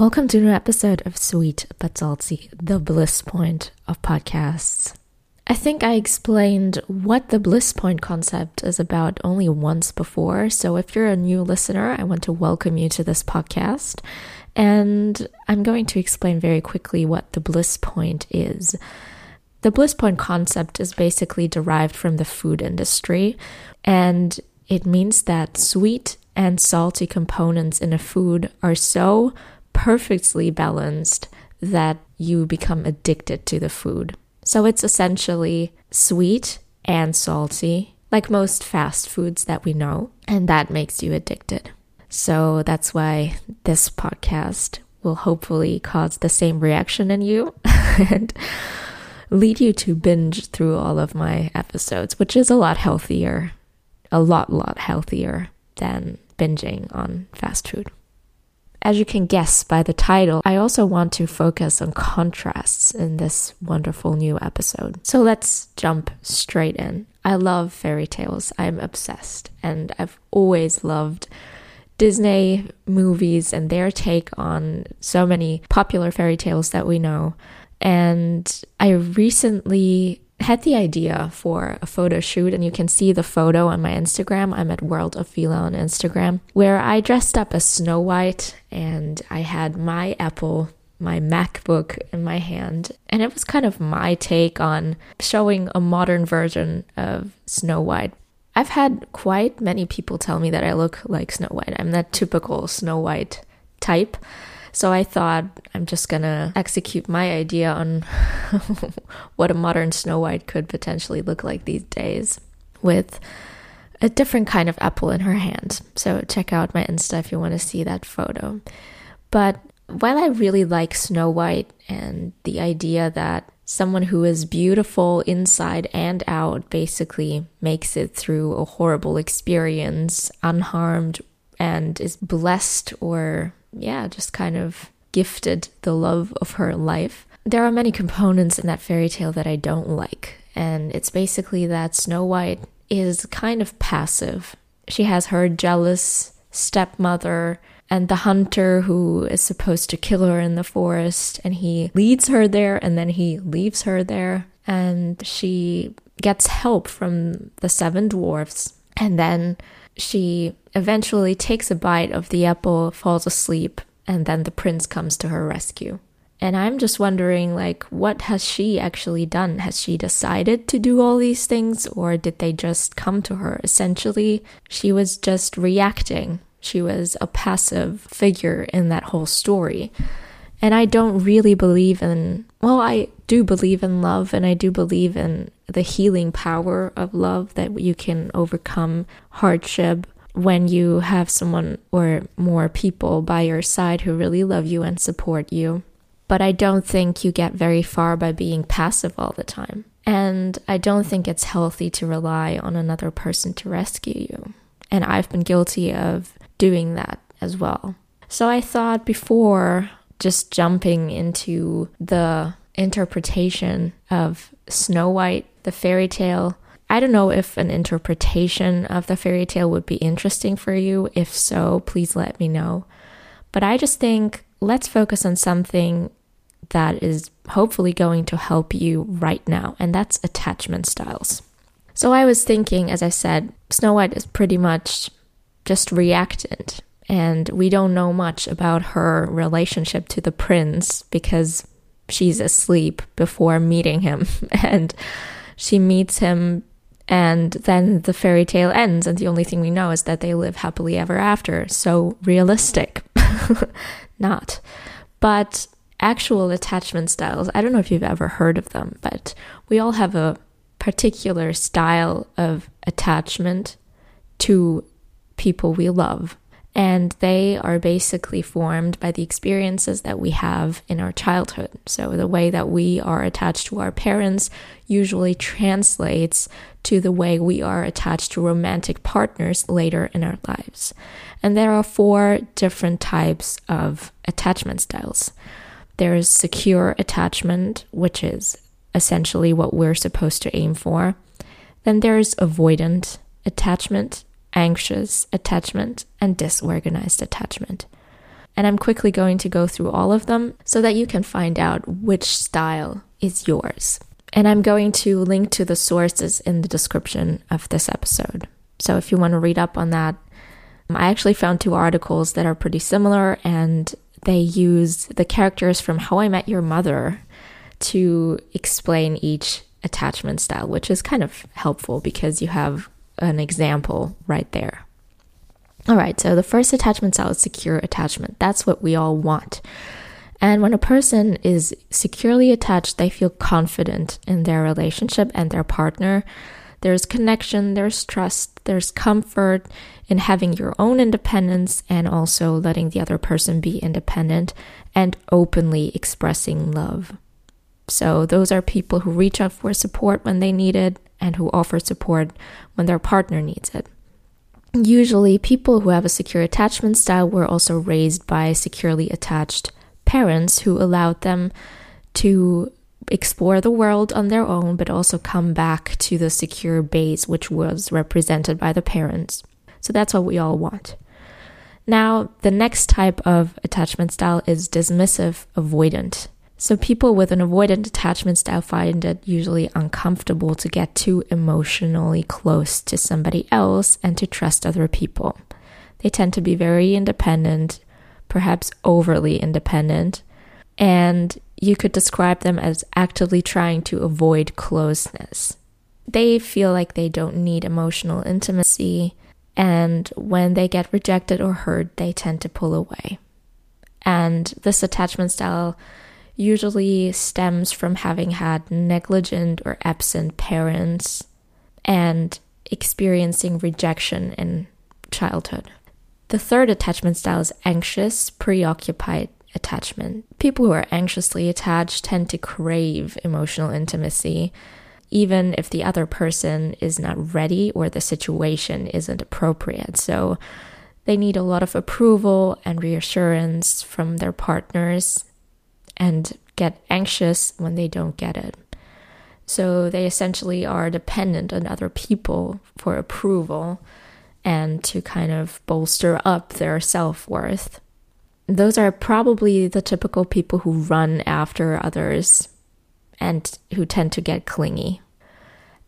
Welcome to a new episode of Sweet But Salty, the bliss point of podcasts. I think I explained what the bliss point concept is about only once before, so if you're a new listener, I want to welcome you to this podcast. And I'm going to explain very quickly what the bliss point is. The bliss point concept is basically derived from the food industry, and it means that sweet and salty components in a food are so perfectly balanced that you become addicted to the food. So it's essentially sweet and salty, like most fast foods that we know, and that makes you addicted. So that's why this podcast will hopefully cause the same reaction in you and lead you to binge through all of my episodes, which is a lot healthier, a lot, lot healthier than binging on fast food. As you can guess by the title, I also want to focus on contrasts in this wonderful new episode. So let's jump straight in. I love fairy tales. I'm obsessed, and I've always loved Disney movies and their take on so many popular fairy tales that we know. And I recently had the idea for a photo shoot, and you can see the photo on my Instagram. I'm at World of Fila on Instagram, where I dressed up as Snow White and I had my Apple, my MacBook in my hand. And it was kind of my take on showing a modern version of Snow White. I've had quite many people tell me that I look like Snow White. I'm that typical Snow White type. So I thought I'm just gonna execute my idea on what a modern Snow White could potentially look like these days with a different kind of apple in her hand. So check out my Insta if you want to see that photo. But while I really like Snow White and the idea that someone who is beautiful inside and out basically makes it through a horrible experience unharmed and is blessed or yeah, just kind of gifted the love of her life. There are many components in that fairy tale that I don't like, and it's basically that Snow White is kind of passive. She has her jealous stepmother and the hunter who is supposed to kill her in the forest, and he leads her there and then he leaves her there, and she gets help from the seven dwarfs, and then she eventually takes a bite of the apple, falls asleep, and then the prince comes to her rescue. And I'm just wondering, like, what has she actually done? Has she decided to do all these things, or did they just come to her? Essentially, she was just reacting. She was a passive figure in that whole story. And I don't really believe in, well, I do believe in love and I do believe in the healing power of love that you can overcome hardship when you have someone or more people by your side who really love you and support you. But I don't think you get very far by being passive all the time. And I don't think it's healthy to rely on another person to rescue you. And I've been guilty of doing that as well. So I thought before just jumping into the interpretation of Snow White, the fairy tale. I don't know if an interpretation of the fairy tale would be interesting for you. If so, please let me know. But I just think let's focus on something that is hopefully going to help you right now, and that's attachment styles. So I was thinking, as I said, Snow White is pretty much just reactant and we don't know much about her relationship to the prince because she's asleep before meeting him and she meets him and then the fairy tale ends and the only thing we know is that they live happily ever after. So realistic. Not. But actual attachment styles i don't know if you've ever heard of them but we all have a particular style of attachment to people we love and they are basically formed by the experiences that we have in our childhood. So, the way that we are attached to our parents usually translates to the way we are attached to romantic partners later in our lives. And there are four different types of attachment styles there is secure attachment, which is essentially what we're supposed to aim for. Then there's avoidant attachment, anxious attachment, and disorganized attachment. And I'm quickly going to go through all of them so that you can find out which style is yours. And I'm going to link to the sources in the description of this episode. So if you want to read up on that, um, I actually found two articles that are pretty similar and they use the characters from How I Met Your Mother to explain each attachment style, which is kind of helpful because you have an example right there. All right, so the first attachment style is secure attachment. That's what we all want. And when a person is securely attached, they feel confident in their relationship and their partner. There's connection, there's trust, there's comfort in having your own independence and also letting the other person be independent and openly expressing love. So, those are people who reach out for support when they need it and who offer support when their partner needs it. Usually, people who have a secure attachment style were also raised by securely attached parents who allowed them to explore the world on their own, but also come back to the secure base which was represented by the parents. So that's what we all want. Now, the next type of attachment style is dismissive avoidant. So, people with an avoidant attachment style find it usually uncomfortable to get too emotionally close to somebody else and to trust other people. They tend to be very independent, perhaps overly independent, and you could describe them as actively trying to avoid closeness. They feel like they don't need emotional intimacy, and when they get rejected or hurt, they tend to pull away. And this attachment style usually stems from having had negligent or absent parents and experiencing rejection in childhood. The third attachment style is anxious, preoccupied attachment. People who are anxiously attached tend to crave emotional intimacy, even if the other person is not ready or the situation isn't appropriate. So they need a lot of approval and reassurance from their partners and get anxious when they don't get it. So they essentially are dependent on other people for approval and to kind of bolster up their self worth those are probably the typical people who run after others and who tend to get clingy.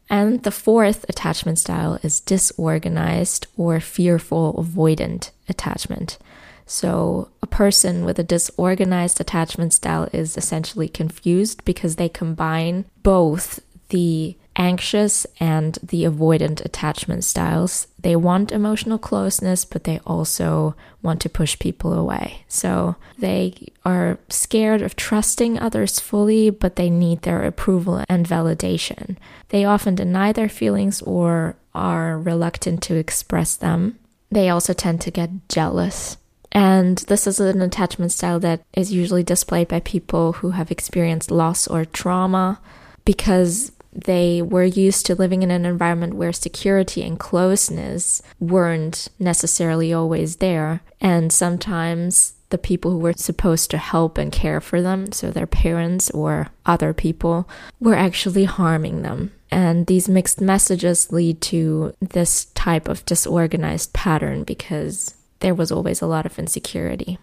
And the fourth attachment style is disorganized or fearful avoidant attachment. So, a person with a disorganized attachment style is essentially confused because they combine both the anxious and the avoidant attachment styles. They want emotional closeness, but they also want to push people away. So they are scared of trusting others fully, but they need their approval and validation. They often deny their feelings or are reluctant to express them. They also tend to get jealous. And this is an attachment style that is usually displayed by people who have experienced loss or trauma because they were used to living in an environment where security and closeness weren't necessarily always there. And sometimes the people who were supposed to help and care for them, so their parents or other people, were actually harming them. And these mixed messages lead to this type of disorganized pattern because there was always a lot of insecurity.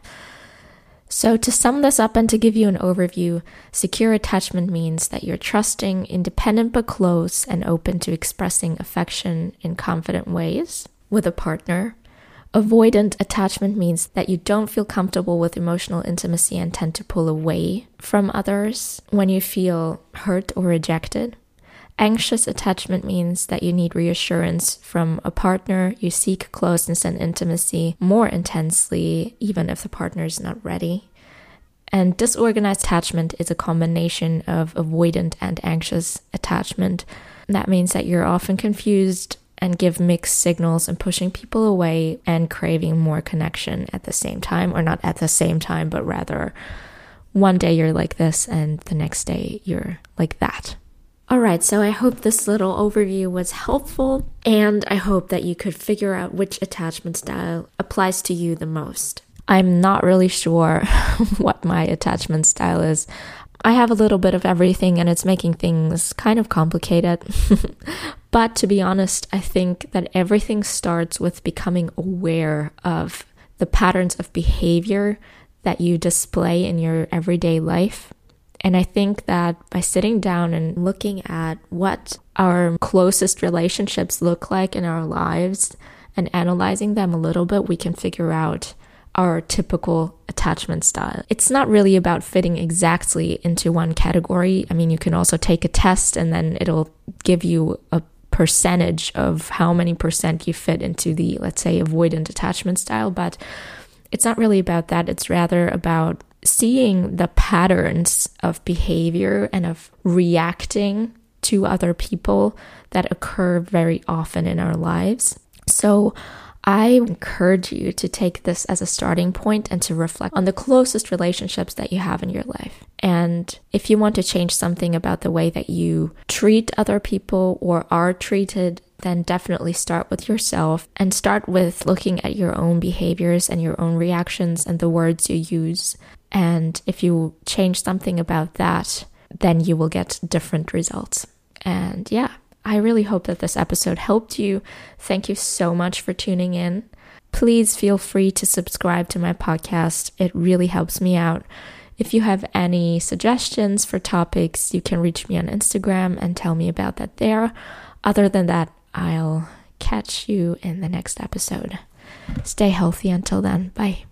So, to sum this up and to give you an overview, secure attachment means that you're trusting, independent but close, and open to expressing affection in confident ways with a partner. Avoidant attachment means that you don't feel comfortable with emotional intimacy and tend to pull away from others when you feel hurt or rejected. Anxious attachment means that you need reassurance from a partner. You seek closeness and intimacy more intensely, even if the partner is not ready. And disorganized attachment is a combination of avoidant and anxious attachment. That means that you're often confused and give mixed signals and pushing people away and craving more connection at the same time, or not at the same time, but rather one day you're like this and the next day you're like that. Alright, so I hope this little overview was helpful, and I hope that you could figure out which attachment style applies to you the most. I'm not really sure what my attachment style is. I have a little bit of everything, and it's making things kind of complicated. but to be honest, I think that everything starts with becoming aware of the patterns of behavior that you display in your everyday life. And I think that by sitting down and looking at what our closest relationships look like in our lives and analyzing them a little bit, we can figure out our typical attachment style. It's not really about fitting exactly into one category. I mean, you can also take a test and then it'll give you a percentage of how many percent you fit into the, let's say, avoidant attachment style, but it's not really about that. It's rather about seeing the patterns of behavior and of reacting to other people that occur very often in our lives. So, I encourage you to take this as a starting point and to reflect on the closest relationships that you have in your life. And if you want to change something about the way that you treat other people or are treated, then definitely start with yourself and start with looking at your own behaviors and your own reactions and the words you use. And if you change something about that, then you will get different results. And yeah, I really hope that this episode helped you. Thank you so much for tuning in. Please feel free to subscribe to my podcast, it really helps me out. If you have any suggestions for topics, you can reach me on Instagram and tell me about that there. Other than that, I'll catch you in the next episode. Stay healthy until then. Bye.